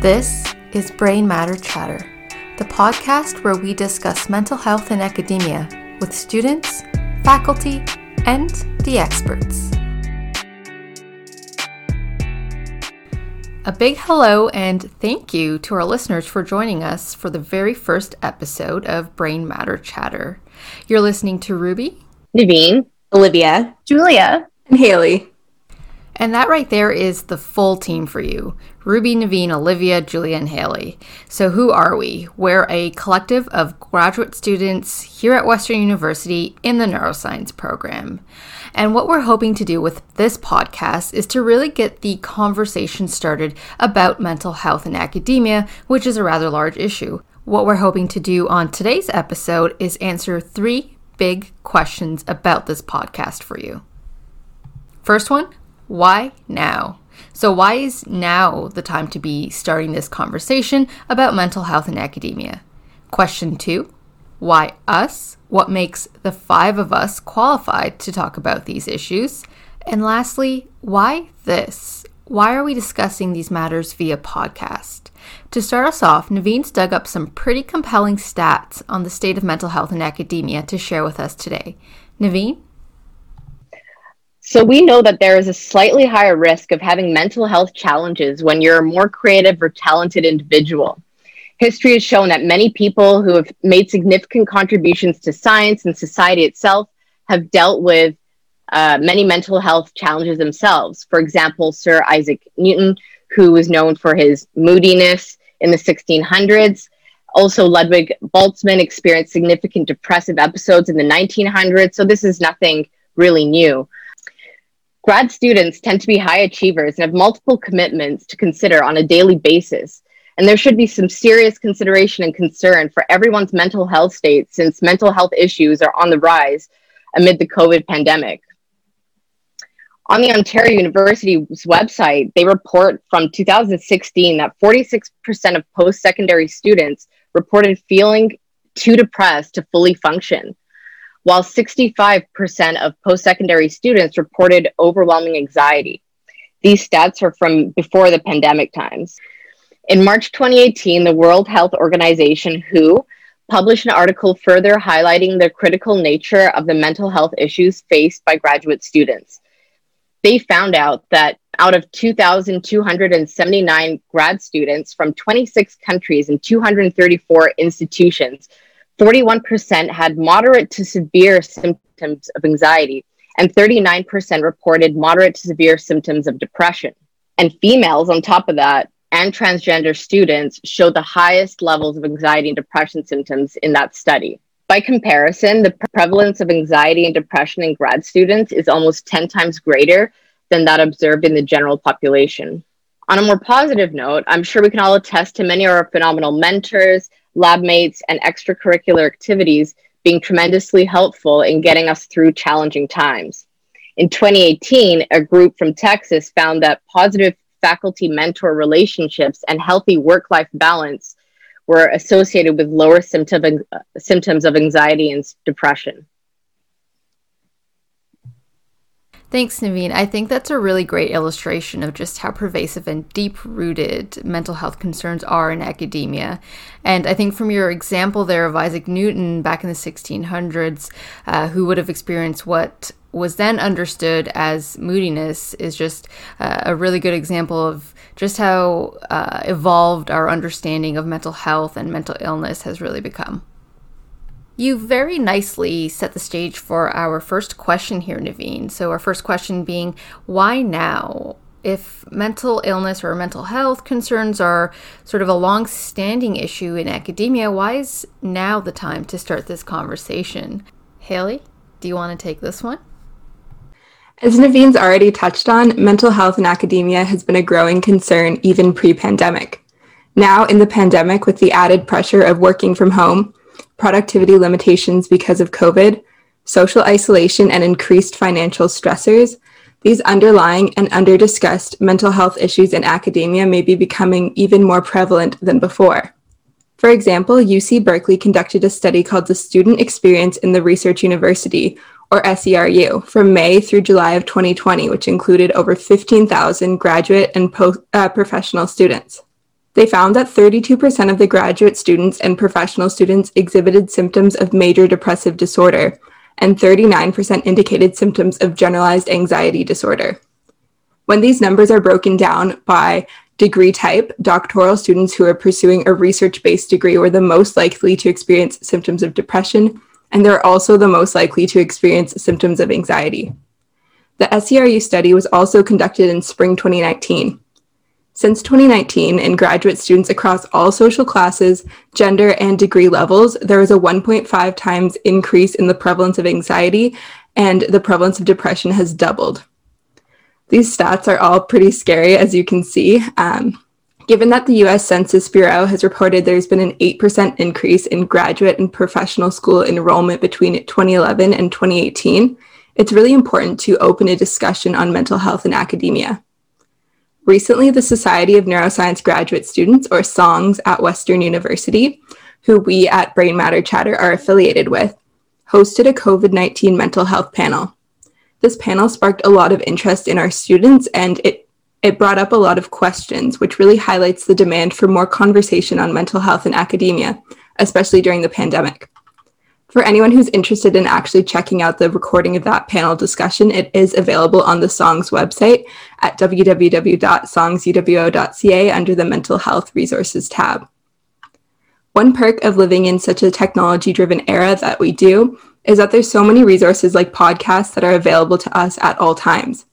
This is Brain Matter Chatter, the podcast where we discuss mental health in academia with students, faculty, and the experts. A big hello and thank you to our listeners for joining us for the very first episode of Brain Matter Chatter. You're listening to Ruby, Naveen, Olivia, Julia, and Haley. And that right there is the full team for you Ruby, Naveen, Olivia, Julia, and Haley. So, who are we? We're a collective of graduate students here at Western University in the neuroscience program. And what we're hoping to do with this podcast is to really get the conversation started about mental health in academia, which is a rather large issue. What we're hoping to do on today's episode is answer three big questions about this podcast for you. First one why now? So, why is now the time to be starting this conversation about mental health in academia? Question two Why us? What makes the five of us qualified to talk about these issues? And lastly, why this? Why are we discussing these matters via podcast? To start us off, Naveen's dug up some pretty compelling stats on the state of mental health in academia to share with us today. Naveen? So we know that there is a slightly higher risk of having mental health challenges when you're a more creative or talented individual. History has shown that many people who have made significant contributions to science and society itself have dealt with uh, many mental health challenges themselves. For example, Sir Isaac Newton, who was known for his moodiness in the 1600s. Also, Ludwig Boltzmann experienced significant depressive episodes in the 1900s. So, this is nothing really new. Grad students tend to be high achievers and have multiple commitments to consider on a daily basis. And there should be some serious consideration and concern for everyone's mental health state since mental health issues are on the rise amid the COVID pandemic. On the Ontario University's website, they report from 2016 that 46% of post secondary students reported feeling too depressed to fully function while 65% of post secondary students reported overwhelming anxiety. These stats are from before the pandemic times. In March 2018, the World Health Organization, WHO, published an article further highlighting the critical nature of the mental health issues faced by graduate students. They found out that out of 2,279 grad students from 26 countries and 234 institutions, 41% had moderate to severe symptoms of anxiety, and 39% reported moderate to severe symptoms of depression. And females, on top of that, and transgender students showed the highest levels of anxiety and depression symptoms in that study. By comparison, the prevalence of anxiety and depression in grad students is almost 10 times greater than that observed in the general population. On a more positive note, I'm sure we can all attest to many of our phenomenal mentors, lab mates, and extracurricular activities being tremendously helpful in getting us through challenging times. In 2018, a group from Texas found that positive faculty mentor relationships and healthy work life balance were associated with lower symptom, uh, symptoms of anxiety and depression. Thanks, Naveen. I think that's a really great illustration of just how pervasive and deep rooted mental health concerns are in academia. And I think from your example there of Isaac Newton back in the 1600s, uh, who would have experienced what was then understood as moodiness, is just uh, a really good example of just how uh, evolved our understanding of mental health and mental illness has really become. You very nicely set the stage for our first question here, Naveen. So, our first question being, why now? If mental illness or mental health concerns are sort of a long standing issue in academia, why is now the time to start this conversation? Haley, do you want to take this one? As Naveen's already touched on, mental health in academia has been a growing concern even pre pandemic. Now, in the pandemic, with the added pressure of working from home, productivity limitations because of COVID, social isolation, and increased financial stressors, these underlying and underdiscussed mental health issues in academia may be becoming even more prevalent than before. For example, UC Berkeley conducted a study called the Student Experience in the Research University, or SERU, from May through July of 2020, which included over 15,000 graduate and post, uh, professional students. They found that 32% of the graduate students and professional students exhibited symptoms of major depressive disorder, and 39% indicated symptoms of generalized anxiety disorder. When these numbers are broken down by degree type, doctoral students who are pursuing a research based degree were the most likely to experience symptoms of depression, and they're also the most likely to experience symptoms of anxiety. The SERU study was also conducted in spring 2019. Since 2019, in graduate students across all social classes, gender, and degree levels, there was a 1.5 times increase in the prevalence of anxiety, and the prevalence of depression has doubled. These stats are all pretty scary, as you can see. Um, given that the US Census Bureau has reported there's been an 8% increase in graduate and professional school enrollment between 2011 and 2018, it's really important to open a discussion on mental health in academia. Recently, the Society of Neuroscience Graduate Students, or SONGS, at Western University, who we at Brain Matter Chatter are affiliated with, hosted a COVID 19 mental health panel. This panel sparked a lot of interest in our students and it, it brought up a lot of questions, which really highlights the demand for more conversation on mental health in academia, especially during the pandemic. For anyone who's interested in actually checking out the recording of that panel discussion, it is available on the SONGS website at www.songsuwo.ca under the Mental Health Resources tab. One perk of living in such a technology driven era that we do is that there's so many resources like podcasts that are available to us at all times.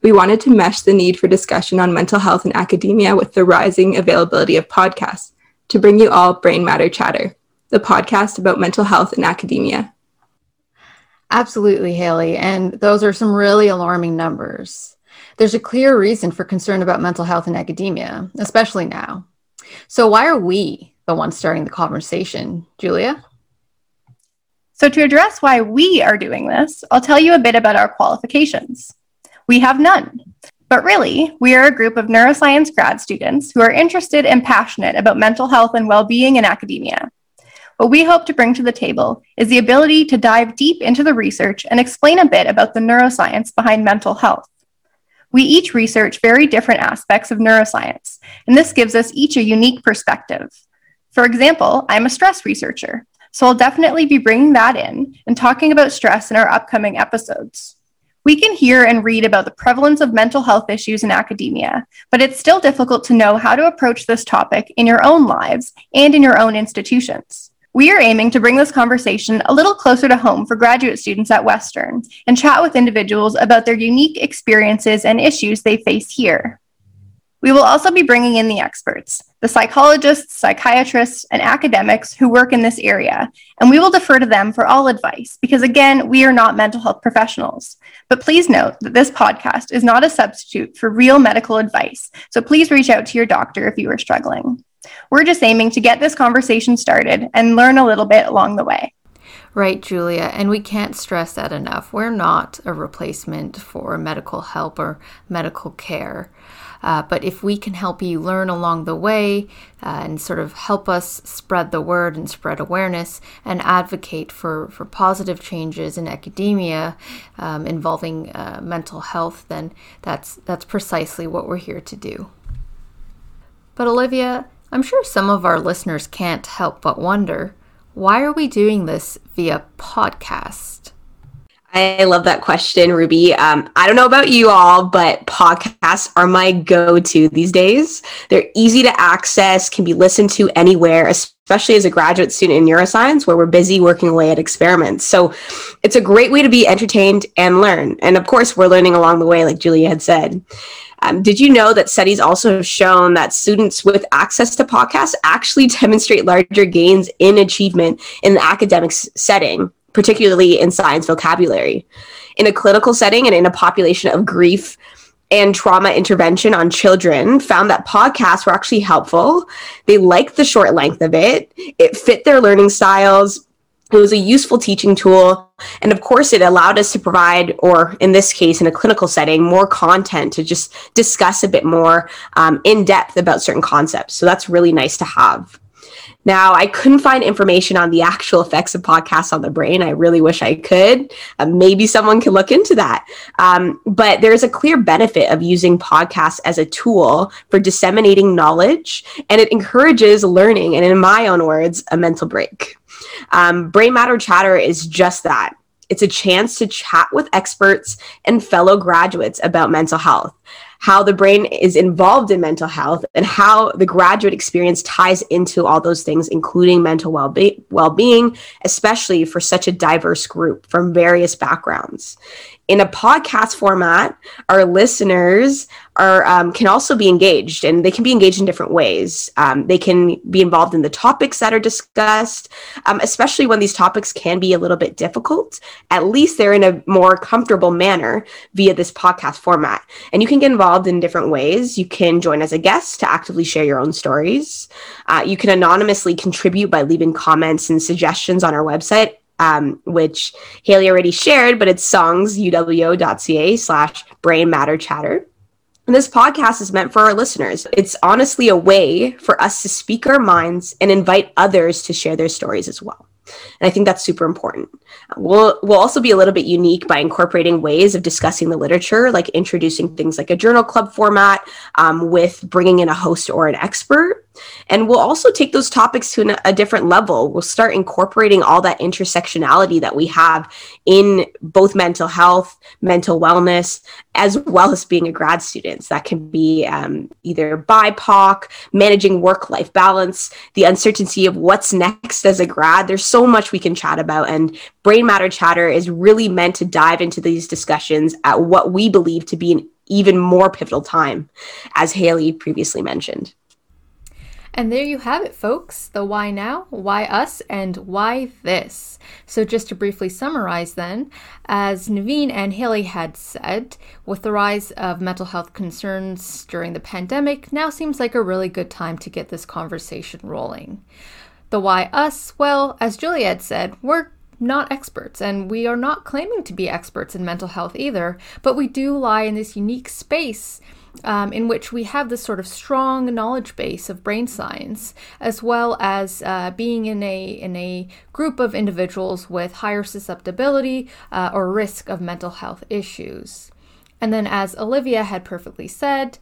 We wanted to mesh the need for discussion on mental health in academia with the rising availability of podcasts to bring you all Brain Matter Chatter the podcast about mental health in academia. Absolutely, Haley. And those are some really alarming numbers. There's a clear reason for concern about mental health in academia, especially now. So, why are we the ones starting the conversation, Julia? So, to address why we are doing this, I'll tell you a bit about our qualifications. We have none. But really, we are a group of neuroscience grad students who are interested and passionate about mental health and well being in academia. What we hope to bring to the table is the ability to dive deep into the research and explain a bit about the neuroscience behind mental health. We each research very different aspects of neuroscience, and this gives us each a unique perspective. For example, I'm a stress researcher, so I'll definitely be bringing that in and talking about stress in our upcoming episodes. We can hear and read about the prevalence of mental health issues in academia, but it's still difficult to know how to approach this topic in your own lives and in your own institutions. We are aiming to bring this conversation a little closer to home for graduate students at Western and chat with individuals about their unique experiences and issues they face here. We will also be bringing in the experts, the psychologists, psychiatrists, and academics who work in this area, and we will defer to them for all advice because, again, we are not mental health professionals. But please note that this podcast is not a substitute for real medical advice, so please reach out to your doctor if you are struggling. We're just aiming to get this conversation started and learn a little bit along the way. Right, Julia, and we can't stress that enough. We're not a replacement for medical help or medical care. Uh, but if we can help you learn along the way uh, and sort of help us spread the word and spread awareness and advocate for, for positive changes in academia um, involving uh, mental health, then that's, that's precisely what we're here to do. But Olivia, I'm sure some of our listeners can't help but wonder why are we doing this via podcast? I love that question, Ruby. Um, I don't know about you all, but podcasts are my go to these days. They're easy to access, can be listened to anywhere, especially as a graduate student in neuroscience where we're busy working away at experiments. So it's a great way to be entertained and learn. And of course, we're learning along the way, like Julia had said. Um, did you know that studies also have shown that students with access to podcasts actually demonstrate larger gains in achievement in the academic setting, particularly in science vocabulary? In a clinical setting and in a population of grief and trauma intervention on children found that podcasts were actually helpful. They liked the short length of it. It fit their learning styles. It was a useful teaching tool. And of course, it allowed us to provide, or in this case, in a clinical setting, more content to just discuss a bit more um, in depth about certain concepts. So that's really nice to have. Now, I couldn't find information on the actual effects of podcasts on the brain. I really wish I could. Uh, maybe someone can look into that. Um, but there's a clear benefit of using podcasts as a tool for disseminating knowledge, and it encourages learning, and in my own words, a mental break. Um, Brain Matter Chatter is just that. It's a chance to chat with experts and fellow graduates about mental health how the brain is involved in mental health and how the graduate experience ties into all those things, including mental well-be- well-being, especially for such a diverse group from various backgrounds in a podcast format, our listeners are um, can also be engaged, and they can be engaged in different ways. Um, they can be involved in the topics that are discussed, um, especially when these topics can be a little bit difficult. At least they're in a more comfortable manner via this podcast format, and you can get involved in different ways. You can join as a guest to actively share your own stories. Uh, you can anonymously contribute by leaving comments and suggestions on our website um, which Haley already shared, but it's songsuwo.ca slash brain matter chatter. And this podcast is meant for our listeners. It's honestly a way for us to speak our minds and invite others to share their stories as well. And I think that's super important. We'll, we'll also be a little bit unique by incorporating ways of discussing the literature, like introducing things like a journal club format um, with bringing in a host or an expert. And we'll also take those topics to a different level. We'll start incorporating all that intersectionality that we have in both mental health, mental wellness, as well as being a grad student. So that can be um, either BIPOC, managing work life balance, the uncertainty of what's next as a grad. There's so much we can chat about. And Brain Matter Chatter is really meant to dive into these discussions at what we believe to be an even more pivotal time, as Haley previously mentioned. And there you have it, folks the why now, why us, and why this. So, just to briefly summarize, then, as Naveen and Haley had said, with the rise of mental health concerns during the pandemic, now seems like a really good time to get this conversation rolling. The why us, well, as Juliet said, we're not experts, and we are not claiming to be experts in mental health either, but we do lie in this unique space um, in which we have this sort of strong knowledge base of brain science, as well as uh, being in a in a group of individuals with higher susceptibility uh, or risk of mental health issues. And then, as Olivia had perfectly said,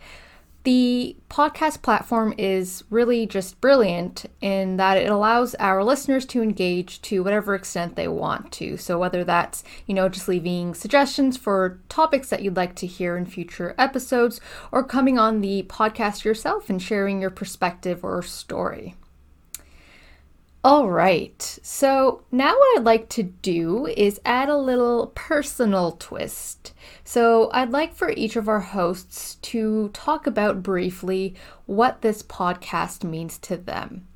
the podcast platform is really just brilliant in that it allows our listeners to engage to whatever extent they want to. So whether that's, you know, just leaving suggestions for topics that you'd like to hear in future episodes or coming on the podcast yourself and sharing your perspective or story. All right, so now what I'd like to do is add a little personal twist. So I'd like for each of our hosts to talk about briefly what this podcast means to them.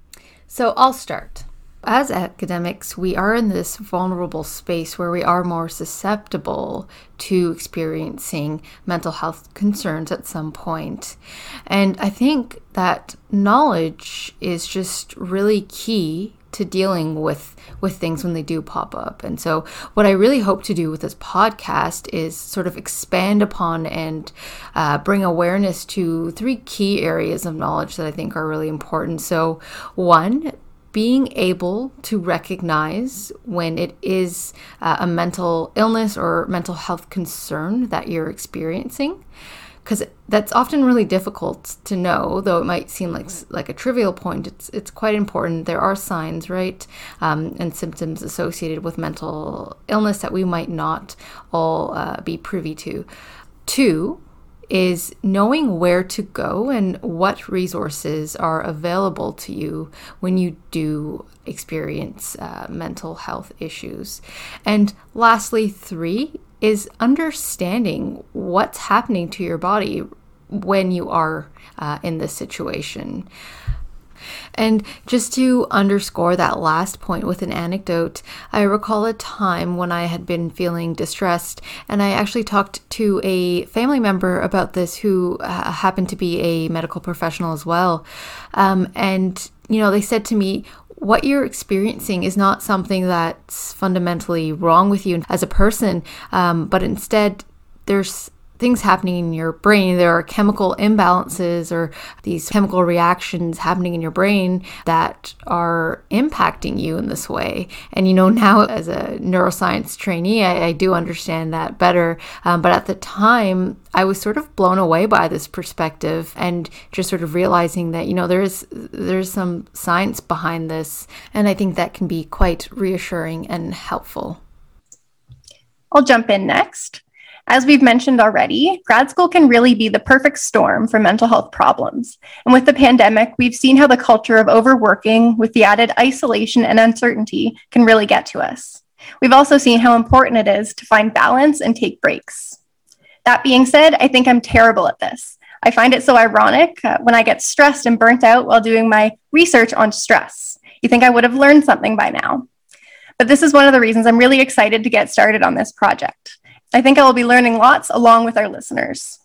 So I'll start. As academics, we are in this vulnerable space where we are more susceptible to experiencing mental health concerns at some point. And I think that knowledge is just really key to dealing with with things when they do pop up. And so what I really hope to do with this podcast is sort of expand upon and uh, bring awareness to three key areas of knowledge that I think are really important. So one being able to recognize when it is uh, a mental illness or mental health concern that you're experiencing because that's often really difficult to know though it might seem like like a trivial point. It's it's quite important. There are signs right um, and symptoms associated with mental illness that we might not all uh, be privy to. Two is knowing where to go and what resources are available to you when you do experience uh, mental health issues. And lastly, three is understanding what's happening to your body when you are uh, in this situation. And just to underscore that last point with an anecdote, I recall a time when I had been feeling distressed, and I actually talked to a family member about this who uh, happened to be a medical professional as well. Um, and, you know, they said to me, what you're experiencing is not something that's fundamentally wrong with you as a person, um, but instead there's things happening in your brain. There are chemical imbalances or these chemical reactions happening in your brain that are impacting you in this way. And you know, now as a neuroscience trainee, I, I do understand that better. Um, but at the time, I was sort of blown away by this perspective and just sort of realizing that you know there's there's some science behind this, and I think that can be quite reassuring and helpful. I'll jump in next. As we've mentioned already, grad school can really be the perfect storm for mental health problems. And with the pandemic, we've seen how the culture of overworking with the added isolation and uncertainty can really get to us. We've also seen how important it is to find balance and take breaks. That being said, I think I'm terrible at this. I find it so ironic uh, when I get stressed and burnt out while doing my research on stress. You think I would have learned something by now. But this is one of the reasons I'm really excited to get started on this project. I think I will be learning lots along with our listeners.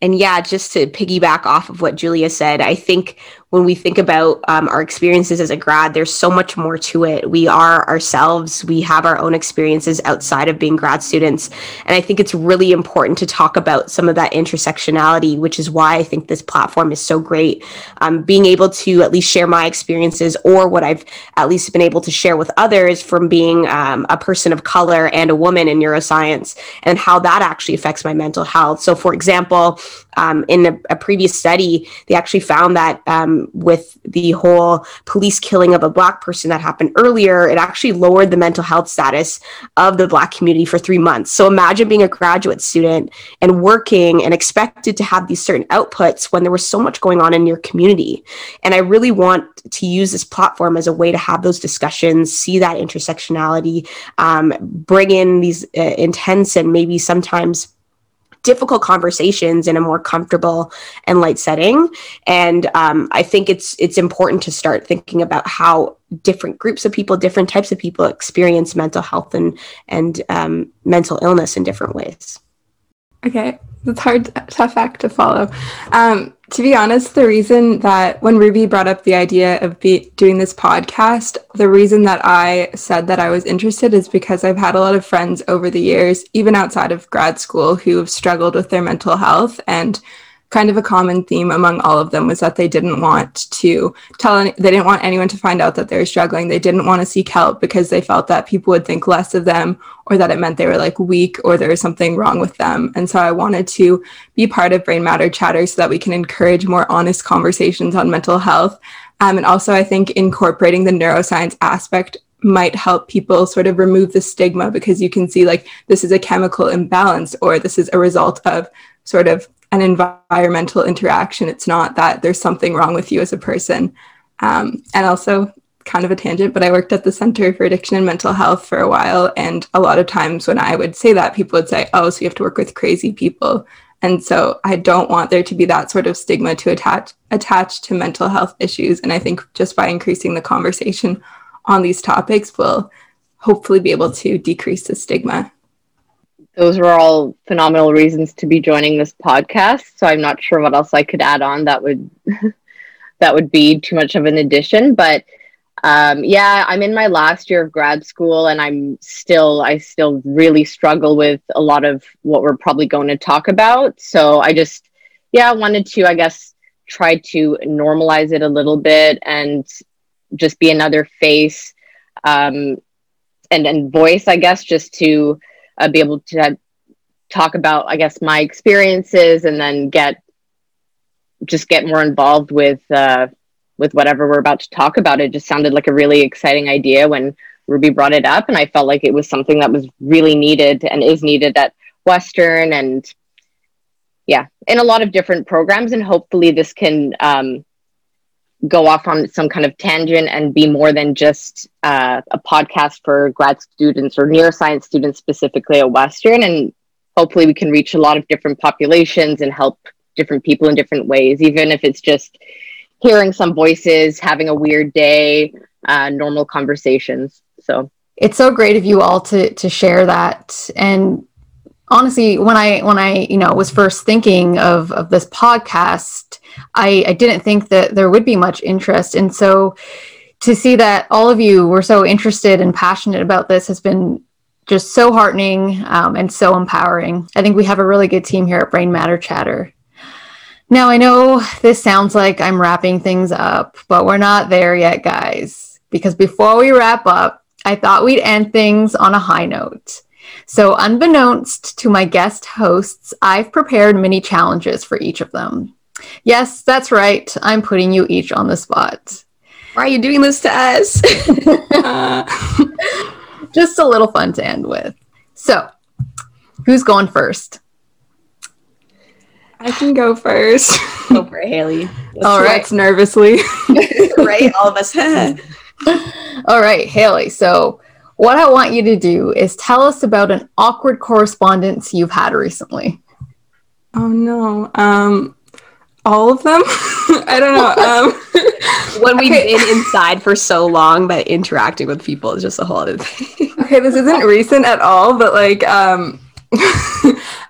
And yeah, just to piggyback off of what Julia said, I think when we think about um, our experiences as a grad, there's so much more to it. We are ourselves, we have our own experiences outside of being grad students. And I think it's really important to talk about some of that intersectionality, which is why I think this platform is so great. Um, being able to at least share my experiences or what I've at least been able to share with others from being um, a person of color and a woman in neuroscience and how that actually affects my mental health. So, for example, um, in a, a, previous study, they actually found that with the whole police killing of a black person that happened earlier, it actually lowered the mental health status of the black community for three months. So imagine being a graduate student and working and expected to have these certain outputs when there was so much going on in your community. And I really want to use this platform as a way to have those discussions, see that intersectionality, um, bring in these uh, intense and maybe sometimes difficult conversations in a more comfortable and light setting. And um, I think it's it's important to start thinking about how different groups of people, different types of people experience mental health and and um, mental illness in different ways. Okay, that's hard, tough act to follow. Um, to be honest, the reason that when Ruby brought up the idea of be, doing this podcast, the reason that I said that I was interested is because I've had a lot of friends over the years, even outside of grad school, who have struggled with their mental health and kind of a common theme among all of them was that they didn't want to tell any, they didn't want anyone to find out that they were struggling. They didn't want to seek help because they felt that people would think less of them or that it meant they were like weak or there was something wrong with them. And so i wanted to be part of brain matter chatter so that we can encourage more honest conversations on mental health. Um, and also i think incorporating the neuroscience aspect might help people sort of remove the stigma because you can see like this is a chemical imbalance or this is a result of sort of an environmental interaction. It's not that there's something wrong with you as a person. Um, and also, kind of a tangent, but I worked at the Center for Addiction and Mental Health for a while. And a lot of times when I would say that, people would say, oh, so you have to work with crazy people. And so I don't want there to be that sort of stigma to attach attached to mental health issues. And I think just by increasing the conversation on these topics, we'll hopefully be able to decrease the stigma those were all phenomenal reasons to be joining this podcast. So I'm not sure what else I could add on that would that would be too much of an addition. But um, yeah, I'm in my last year of grad school, and I'm still I still really struggle with a lot of what we're probably going to talk about. So I just yeah wanted to I guess try to normalize it a little bit and just be another face um, and and voice I guess just to uh, be able to talk about, I guess, my experiences and then get just get more involved with uh, with whatever we're about to talk about. It just sounded like a really exciting idea when Ruby brought it up, and I felt like it was something that was really needed and is needed at Western and yeah, in a lot of different programs. And hopefully, this can um, go off on some kind of tangent and be more than just uh, a podcast for grad students or neuroscience students specifically at Western. And hopefully, we can reach a lot of different populations and help different people in different ways, even if it's just hearing some voices, having a weird day, uh, normal conversations. So it's so great of you all to to share that and honestly when i when i you know was first thinking of of this podcast i i didn't think that there would be much interest and so to see that all of you were so interested and passionate about this has been just so heartening um, and so empowering. I think we have a really good team here at Brain Matter Chatter. Now, I know this sounds like I'm wrapping things up, but we're not there yet, guys, because before we wrap up, I thought we'd end things on a high note. So, unbeknownst to my guest hosts, I've prepared mini challenges for each of them. Yes, that's right. I'm putting you each on the spot. Why are you doing this to us? Uh, Just a little fun to end with. So, who's going first? I can go first. Go for it, Haley. All right. Nervously. right? All of us. All right, Haley. So, what I want you to do is tell us about an awkward correspondence you've had recently. oh no. Um, all of them. I don't know. Um, when we've Okay. been inside for so long that interacting with people is just a whole other thing. okay, this isn't recent at all, but like, um,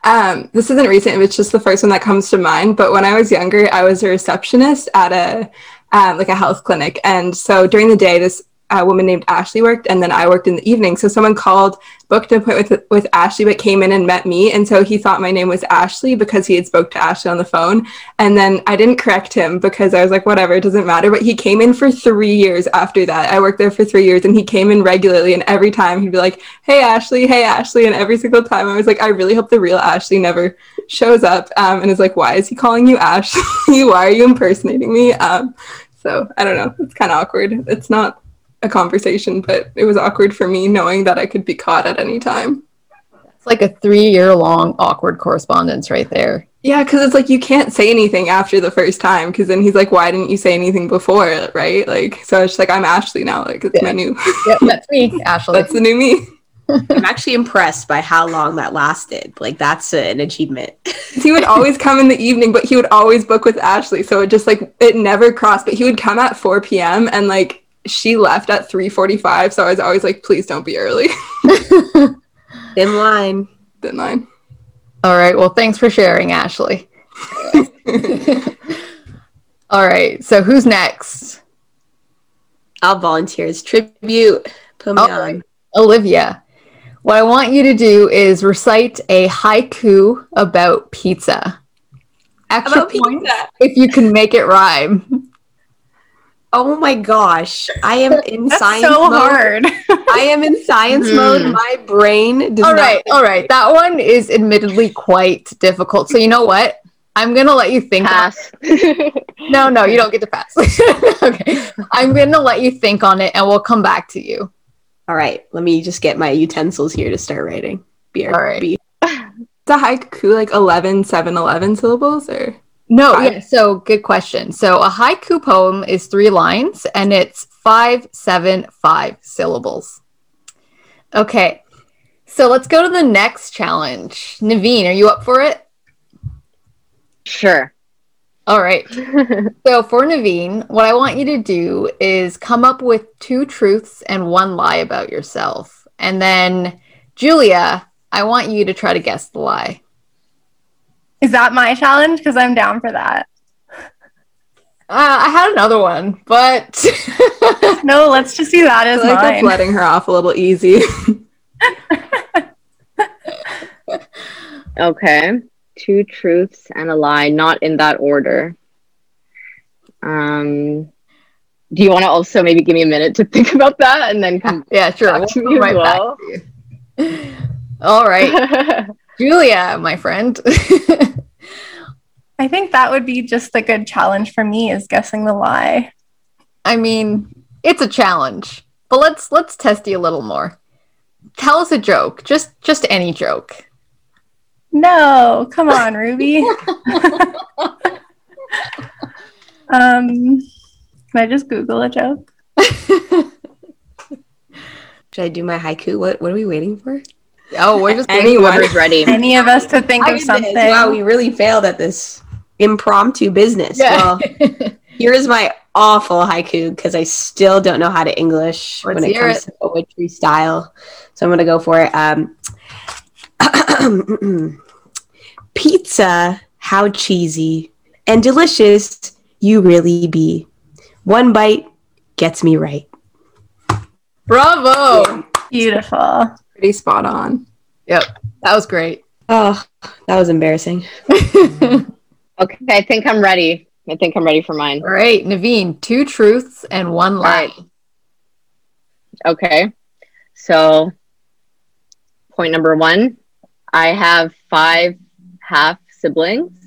um, this isn't recent. It's just the first one that comes to mind. But when I was younger, I was a receptionist at a um, like a health clinic, and so during the day, this uh, woman named Ashley worked, and then I worked in the evening. So someone called, booked an appointment with, with Ashley, but came in and met me, and so he thought my name was Ashley because he had spoke to Ashley on the phone, and then I didn't correct him because I was like, whatever, it doesn't matter. But he came in for three years after that. I worked there for three years, and he came in regularly, and every time he'd be like, "Hey Ashley, hey Ashley," and every single time I was like, I really hope the real Ashley never shows up, um, and is like, why is he calling you Ashley? why are you impersonating me? Um, so I don't know. It's kind of awkward. It's not a conversation, but it was awkward for me knowing that I could be caught at any time. It's like a three year long awkward correspondence right there. Yeah, because it's like you can't say anything after the first time, because then he's like, "Why didn't you say anything before?" Right? Like, so it's just like I'm Ashley now. Like, it's my new. Yep, that's me, Ashley. That's the new me. I'm actually impressed by how long that lasted. Like that's an achievement. he would always come in the evening, but he would always book with Ashley. So it just like it never crossed. But he would come at 4 p.m. and like she left at 3:45. So I was always like, please don't be early. In line. Didn't All right. Well, thanks for sharing, Ashley. All right. So, who's next? I'll volunteer as tribute. Put me All on. right. Olivia. What I want you to do is recite a haiku about pizza. Extra About points pizza. if you can make it rhyme. Oh my gosh. I am in That's science so mode. hard. I am in science Hmm. mode. My brain does All not right. All right. That one is admittedly quite difficult. So, you know what? I'm going to let you think. on- Pass. No, no, you don't get to pass. okay. I'm going to let you think on it and we'll come back to you. All right, let me just get my utensils here to start writing. BRB. All right. The haiku like 11, 7, 11 syllables or No, yeah, so good question. So a haiku poem is three lines and it's five, seven, five syllables. Okay. So let's go to the next challenge. Naveen, are you up for it? sure. All right. So for Naveen, what I want you to do is come up with two truths and one lie about yourself. And then Julia, I want you to try to guess the lie. Is that my challenge? Because I'm down for that. Uh, I had another one, but No, let's just do that as feel like that's mine. letting her off a little easy. Okay. Two truths and a lie, not in that order. Um, do you want to also maybe give me a minute to think about that and then come yeah, sure. back We'll to come me as right back well? to you. All right, Julia, my friend. I think that would be just a good challenge for me is guessing the lie. I mean, it's a challenge, but let's let's test you a little more. Tell us a joke, just just any joke. No, come on, Ruby. um, can I just Google a joke? Should I do my haiku? What what are we waiting for? Oh, we're just Anyone. Whoever's ready. Any of us to think I of did this. something? Wow, we really failed at this impromptu business. Yeah. Well, here is my awful haiku because I still don't know how to English Let's when it hear comes to poetry style. So I'm gonna go for it. Um, pizza, how cheesy and delicious you really be. One bite gets me right. Bravo! Beautiful. Pretty spot on. Yep, that was great. Oh, that was embarrassing. Okay, I think I'm ready. I think I'm ready for mine. All right, Naveen, two truths and one lie. right. Okay. So, point number one I have five half siblings.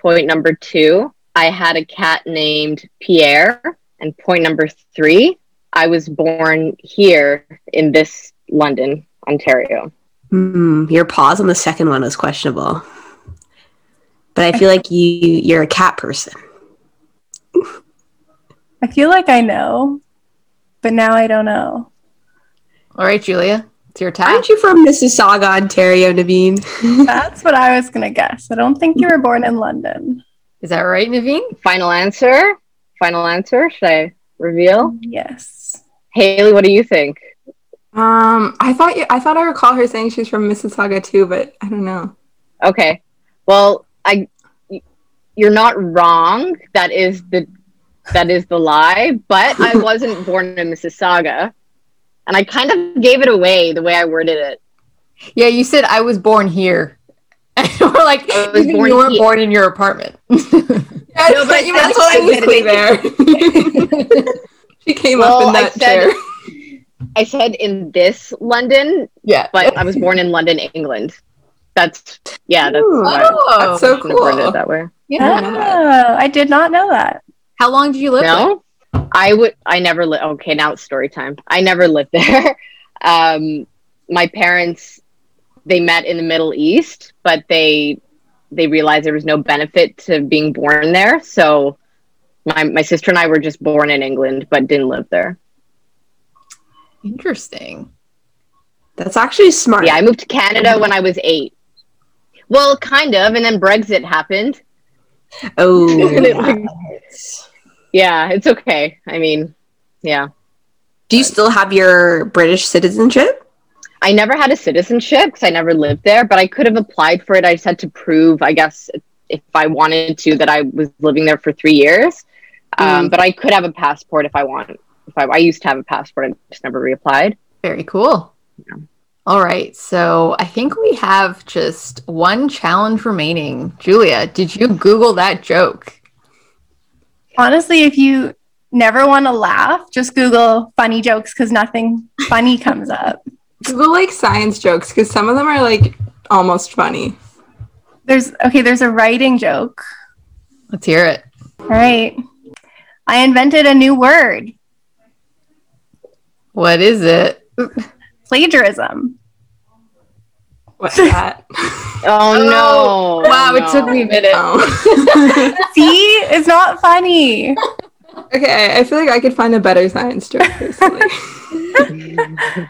Point number two I had a cat named Pierre. And point number three I was born here in this London, Ontario. Hmm, your pause on the second one was questionable. But I feel like you you're a cat person. I feel like I know, but now I don't know. All right, Julia, it's your time. Aren't you from Mississauga, Ontario, Naveen? That's what I was gonna guess. I don't think you were born in London. Is that right, Naveen? Final answer? Final answer? Should I reveal? Yes. Haley, what do you think? Um, I thought you, I thought I recall her saying she's from Mississauga too, but I don't know. Okay. Well, I you're not wrong. That is the that is the lie, but I wasn't born in Mississauga. And I kind of gave it away the way I worded it. Yeah, you said I was born here. And we're like, I was born you weren't here. born in your apartment. Yeah, No, but you said- specifically there. she came up Well, in I that said- chair. I said in this London, yeah. but I was born in London, England. That's yeah, that's Ooh. Oh, That's so I shouldn't have worded cool. it that way. yeah. Oh, I did not know that. How long did you live there? No, I would. I never lived. Okay, now it's story time. I never lived there. um, my parents they met in the Middle East, but they they realized there was no benefit to being born there. So my my sister and I were just born in England, but didn't live there. Interesting. That's actually smart. Yeah, I moved to Canada when I was eight. Well, kind of, and then Brexit happened. Oh, Like- yeah. Yeah, it's okay. I mean, yeah. Do you still have your British citizenship? I never had a citizenship because I never lived there, but I could have applied for it. I just had to prove, I guess, if I wanted to, that I was living there for three years. Um, Mm. but I could have a passport if I want. If I, I used to have a passport, I just never reapplied. Very cool. All right. So I think we have just one challenge remaining. Julia, did you Google that joke? Honestly, if you never want to laugh, just Google funny jokes because nothing funny comes up. Google like science jokes because some of them are like almost funny. There's okay, there's a writing joke. Let's hear it. All right. I invented a new word, What is it? plagiarism. What's that? Oh, no. Wow, no. it took me a minute. oh. See, it's not funny. okay, I feel like I could find a better science joke personally.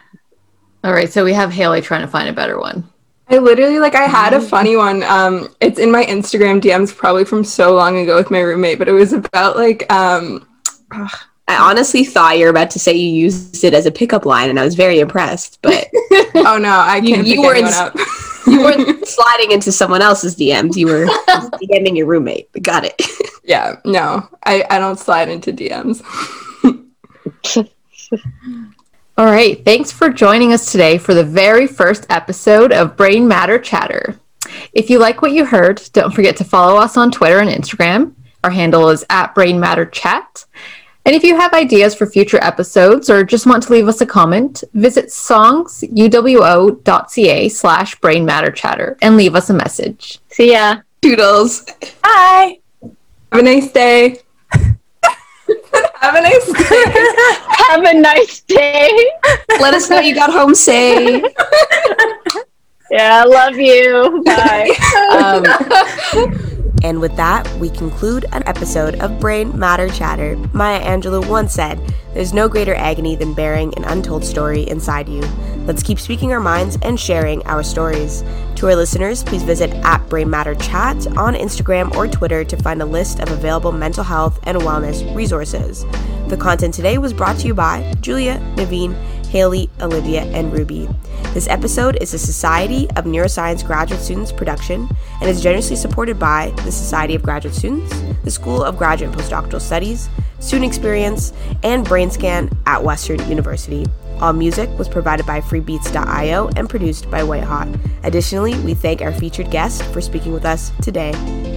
All right. So we have Haley trying to find a better one. I literally like I had a funny one. Um, it's in my Instagram DMs probably from so long ago with my roommate, but it was about like um, I honestly thought you were about to say you used it as a pickup line, and I was very impressed. But oh no, I You- can't you pick were anyone ins- up. you weren't sliding into someone else's DMs. You were DMing your roommate. Got it. yeah, no, I I don't slide into DMs. All right. Thanks for joining us today for the very first episode of Brain Matter Chatter. If you like what you heard, don't forget to follow us on Twitter and Instagram. Our handle is at Brain Matter Chat. And if you have ideas for future episodes or just want to leave us a comment, visit songsuwo.ca slash brain matter chatter and leave us a message. See ya. Toodles. Bye. Have a nice day. Have a nice day. Have a nice day. Let us know you got home safe. Yeah, I love you. Bye. um, And with that, we conclude an episode of Brain Matter Chatter. Maya Angelou once said, There's no greater agony than bearing an untold story inside you. Let's keep speaking our minds and sharing our stories. To our listeners, please visit at Brain Matter Chat on Instagram or Twitter to find a list of available mental health and wellness resources. The content today was brought to you by Julia, Naveen, Haley, Olivia, and Ruby. This episode is a Society of Neuroscience graduate students production and is generously supported by the Society of Graduate Students, the School of Graduate and Postdoctoral Studies, Student Experience, and BrainsCAN at Western University. All music was provided by freebeats.io and produced by White Hot. Additionally, we thank our featured guest for speaking with us today.